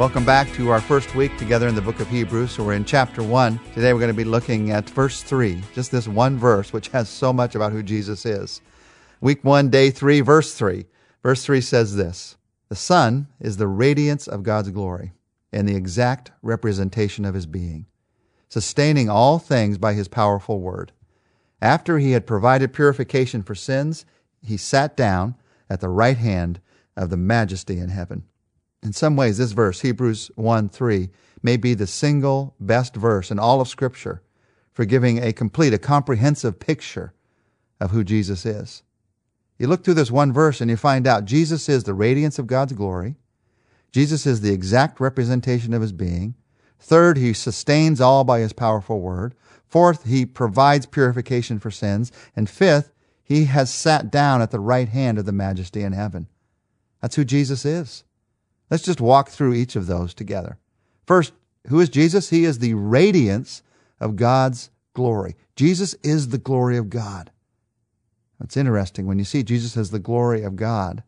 Welcome back to our first week together in the book of Hebrews. So we're in chapter 1. Today we're going to be looking at verse 3, just this one verse, which has so much about who Jesus is. Week 1, day 3, verse 3. Verse 3 says this The Son is the radiance of God's glory and the exact representation of his being, sustaining all things by his powerful word. After he had provided purification for sins, he sat down at the right hand of the majesty in heaven. In some ways, this verse, Hebrews 1 3, may be the single best verse in all of Scripture for giving a complete, a comprehensive picture of who Jesus is. You look through this one verse and you find out Jesus is the radiance of God's glory. Jesus is the exact representation of his being. Third, he sustains all by his powerful word. Fourth, he provides purification for sins. And fifth, he has sat down at the right hand of the majesty in heaven. That's who Jesus is. Let's just walk through each of those together. First, who is Jesus? He is the radiance of God's glory. Jesus is the glory of God. It's interesting when you see Jesus as the glory of God.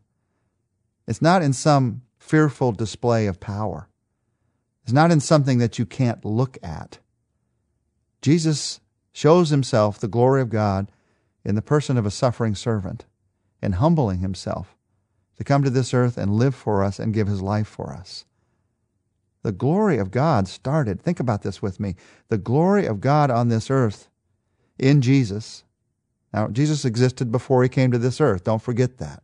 It's not in some fearful display of power. It's not in something that you can't look at. Jesus shows himself the glory of God in the person of a suffering servant and humbling himself to come to this earth and live for us and give his life for us. The glory of God started, think about this with me. The glory of God on this earth in Jesus. Now, Jesus existed before he came to this earth. Don't forget that.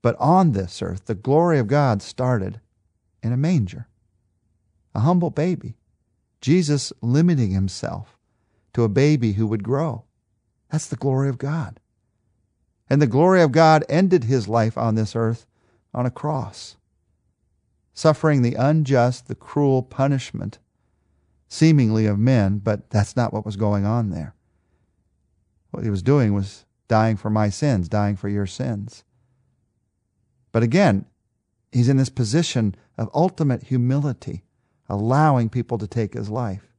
But on this earth, the glory of God started in a manger, a humble baby. Jesus limiting himself to a baby who would grow. That's the glory of God. And the glory of God ended his life on this earth on a cross, suffering the unjust, the cruel punishment, seemingly of men, but that's not what was going on there. What he was doing was dying for my sins, dying for your sins. But again, he's in this position of ultimate humility, allowing people to take his life.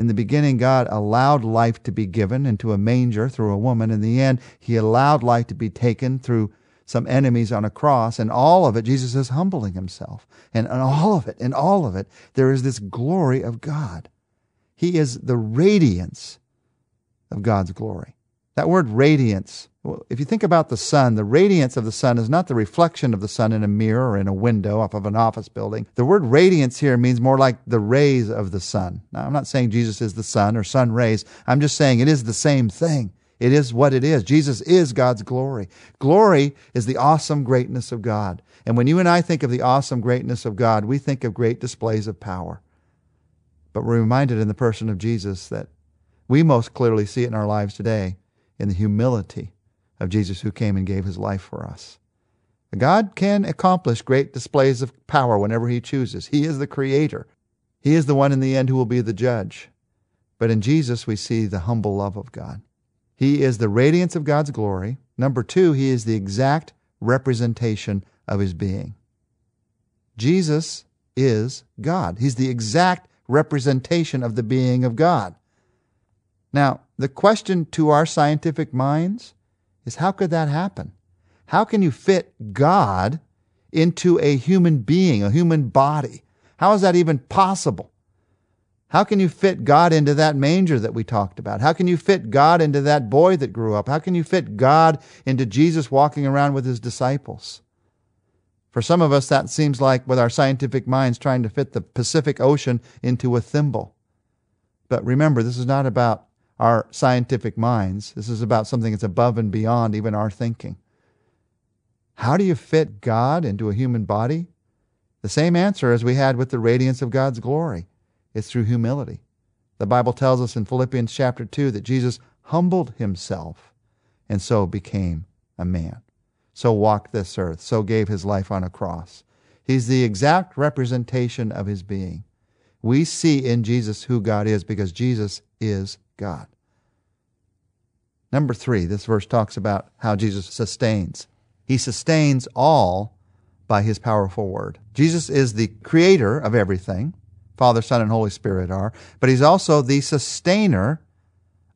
In the beginning, God allowed life to be given into a manger through a woman. In the end, He allowed life to be taken through some enemies on a cross. And all of it, Jesus is humbling Himself. And in all of it, in all of it, there is this glory of God. He is the radiance of God's glory. That word radiance, well, if you think about the sun, the radiance of the sun is not the reflection of the sun in a mirror or in a window off of an office building. The word radiance here means more like the rays of the sun. Now, I'm not saying Jesus is the sun or sun rays. I'm just saying it is the same thing. It is what it is. Jesus is God's glory. Glory is the awesome greatness of God. And when you and I think of the awesome greatness of God, we think of great displays of power. But we're reminded in the person of Jesus that we most clearly see it in our lives today in the humility of Jesus who came and gave his life for us. God can accomplish great displays of power whenever he chooses. He is the creator. He is the one in the end who will be the judge. But in Jesus, we see the humble love of God. He is the radiance of God's glory. Number two, he is the exact representation of his being. Jesus is God. He's the exact representation of the being of God. Now, the question to our scientific minds is how could that happen? How can you fit God into a human being, a human body? How is that even possible? How can you fit God into that manger that we talked about? How can you fit God into that boy that grew up? How can you fit God into Jesus walking around with his disciples? For some of us, that seems like, with our scientific minds, trying to fit the Pacific Ocean into a thimble. But remember, this is not about our scientific minds. This is about something that's above and beyond even our thinking. How do you fit God into a human body? The same answer as we had with the radiance of God's glory. It's through humility. The Bible tells us in Philippians chapter 2 that Jesus humbled himself and so became a man. So walked this earth, so gave his life on a cross. He's the exact representation of his being. We see in Jesus who God is because Jesus is God. Number three, this verse talks about how Jesus sustains. He sustains all by his powerful word. Jesus is the creator of everything. Father, Son, and Holy Spirit are. But he's also the sustainer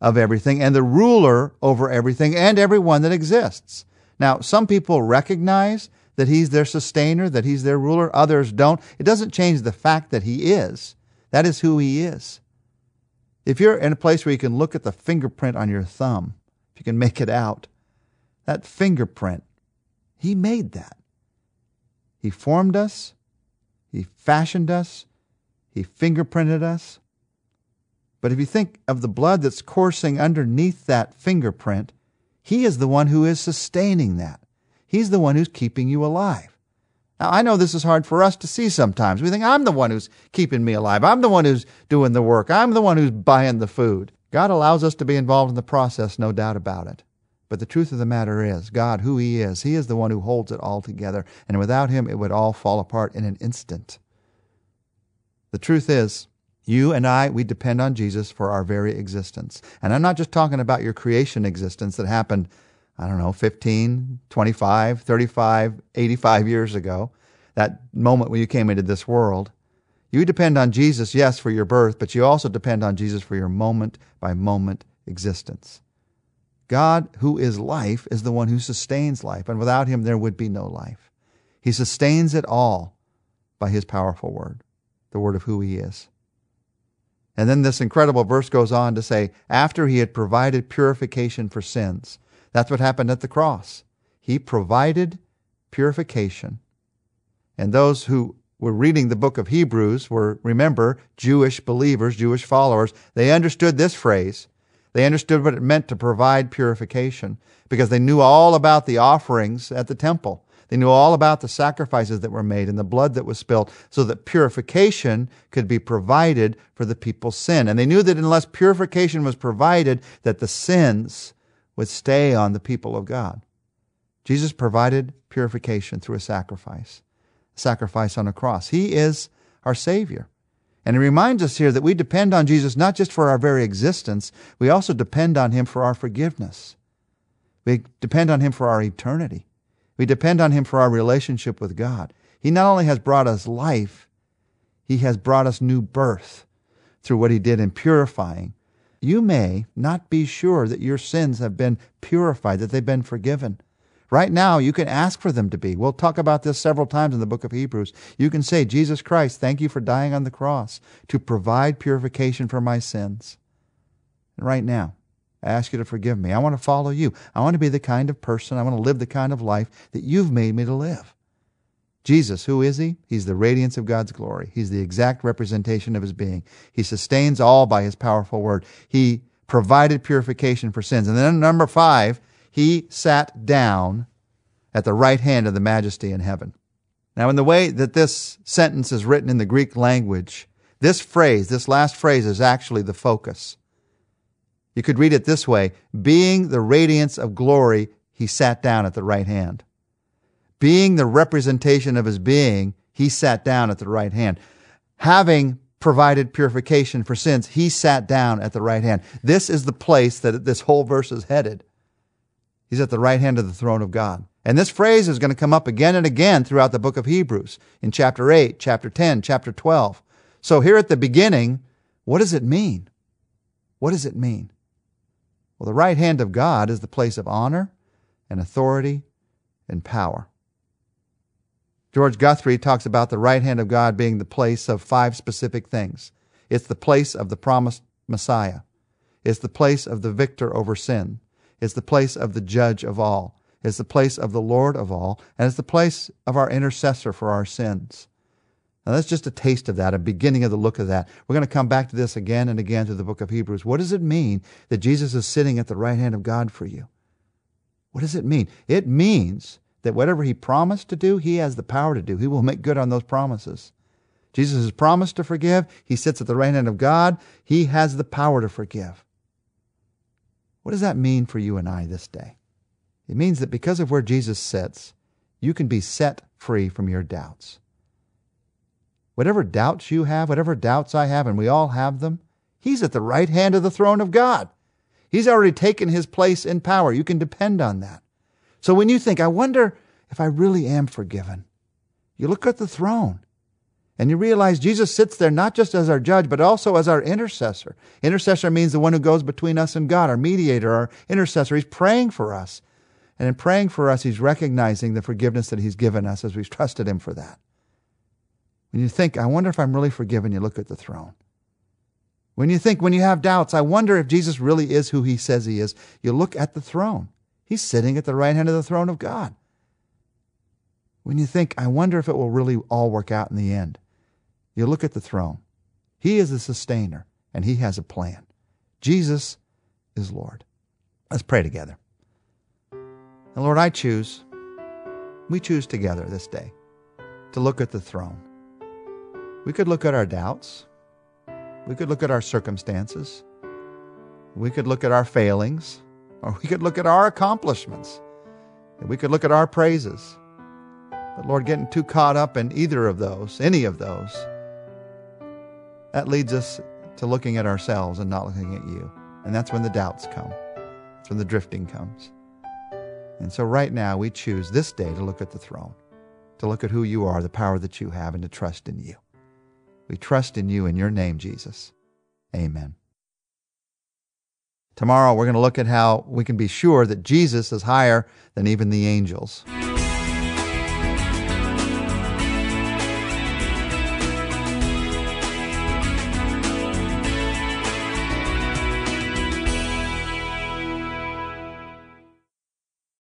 of everything and the ruler over everything and everyone that exists. Now, some people recognize that He's their sustainer, that He's their ruler. Others don't. It doesn't change the fact that He is. That is who He is. If you're in a place where you can look at the fingerprint on your thumb, if you can make it out, that fingerprint, He made that. He formed us, He fashioned us, He fingerprinted us. But if you think of the blood that's coursing underneath that fingerprint, He is the one who is sustaining that. He's the one who's keeping you alive. Now, I know this is hard for us to see sometimes. We think, I'm the one who's keeping me alive. I'm the one who's doing the work. I'm the one who's buying the food. God allows us to be involved in the process, no doubt about it. But the truth of the matter is, God, who He is, He is the one who holds it all together. And without Him, it would all fall apart in an instant. The truth is, you and I, we depend on Jesus for our very existence. And I'm not just talking about your creation existence that happened, I don't know, 15, 25, 35, 85 years ago, that moment when you came into this world. You depend on Jesus, yes, for your birth, but you also depend on Jesus for your moment by moment existence. God, who is life, is the one who sustains life, and without him there would be no life. He sustains it all by his powerful word, the word of who he is. And then this incredible verse goes on to say, after he had provided purification for sins. That's what happened at the cross. He provided purification. And those who were reading the book of Hebrews were, remember, Jewish believers, Jewish followers. They understood this phrase. They understood what it meant to provide purification because they knew all about the offerings at the temple. They knew all about the sacrifices that were made and the blood that was spilled so that purification could be provided for the people's sin. And they knew that unless purification was provided, that the sins would stay on the people of God. Jesus provided purification through a sacrifice, a sacrifice on a cross. He is our Savior. And he reminds us here that we depend on Jesus not just for our very existence, we also depend on Him for our forgiveness. We depend on Him for our eternity. We depend on Him for our relationship with God. He not only has brought us life, He has brought us new birth through what He did in purifying. You may not be sure that your sins have been purified, that they've been forgiven. Right now, you can ask for them to be. We'll talk about this several times in the book of Hebrews. You can say, Jesus Christ, thank you for dying on the cross to provide purification for my sins. And right now, I ask you to forgive me. I want to follow you. I want to be the kind of person, I want to live the kind of life that you've made me to live. Jesus, who is he? He's the radiance of God's glory. He's the exact representation of his being. He sustains all by his powerful word. He provided purification for sins. And then number five, he sat down at the right hand of the majesty in heaven. Now, in the way that this sentence is written in the Greek language, this phrase, this last phrase, is actually the focus. You could read it this way Being the radiance of glory, he sat down at the right hand. Being the representation of his being, he sat down at the right hand. Having provided purification for sins, he sat down at the right hand. This is the place that this whole verse is headed. He's at the right hand of the throne of God. And this phrase is going to come up again and again throughout the book of Hebrews in chapter 8, chapter 10, chapter 12. So here at the beginning, what does it mean? What does it mean? Well, the right hand of God is the place of honor and authority and power. George Guthrie talks about the right hand of God being the place of five specific things. It's the place of the promised Messiah. It's the place of the victor over sin. It's the place of the judge of all. It's the place of the Lord of all. And it's the place of our intercessor for our sins. Now, that's just a taste of that, a beginning of the look of that. We're going to come back to this again and again through the book of Hebrews. What does it mean that Jesus is sitting at the right hand of God for you? What does it mean? It means that whatever he promised to do, he has the power to do. He will make good on those promises. Jesus has promised to forgive. He sits at the right hand of God. He has the power to forgive. What does that mean for you and I this day? It means that because of where Jesus sits, you can be set free from your doubts. Whatever doubts you have, whatever doubts I have, and we all have them, He's at the right hand of the throne of God. He's already taken His place in power. You can depend on that. So when you think, I wonder if I really am forgiven, you look at the throne and you realize Jesus sits there not just as our judge, but also as our intercessor. Intercessor means the one who goes between us and God, our mediator, our intercessor. He's praying for us. And in praying for us, he's recognizing the forgiveness that he's given us as we've trusted him for that. When you think, I wonder if I'm really forgiven, you look at the throne. When you think, when you have doubts, I wonder if Jesus really is who he says he is, you look at the throne. He's sitting at the right hand of the throne of God. When you think, I wonder if it will really all work out in the end, you look at the throne. He is the sustainer, and he has a plan. Jesus is Lord. Let's pray together. And Lord, I choose, we choose together this day to look at the throne. We could look at our doubts. We could look at our circumstances. We could look at our failings, or we could look at our accomplishments. And we could look at our praises. But Lord, getting too caught up in either of those, any of those, that leads us to looking at ourselves and not looking at you. And that's when the doubts come. That's when the drifting comes. And so right now we choose this day to look at the throne, to look at who you are, the power that you have, and to trust in you. We trust in you in your name, Jesus. Amen. Tomorrow we're going to look at how we can be sure that Jesus is higher than even the angels.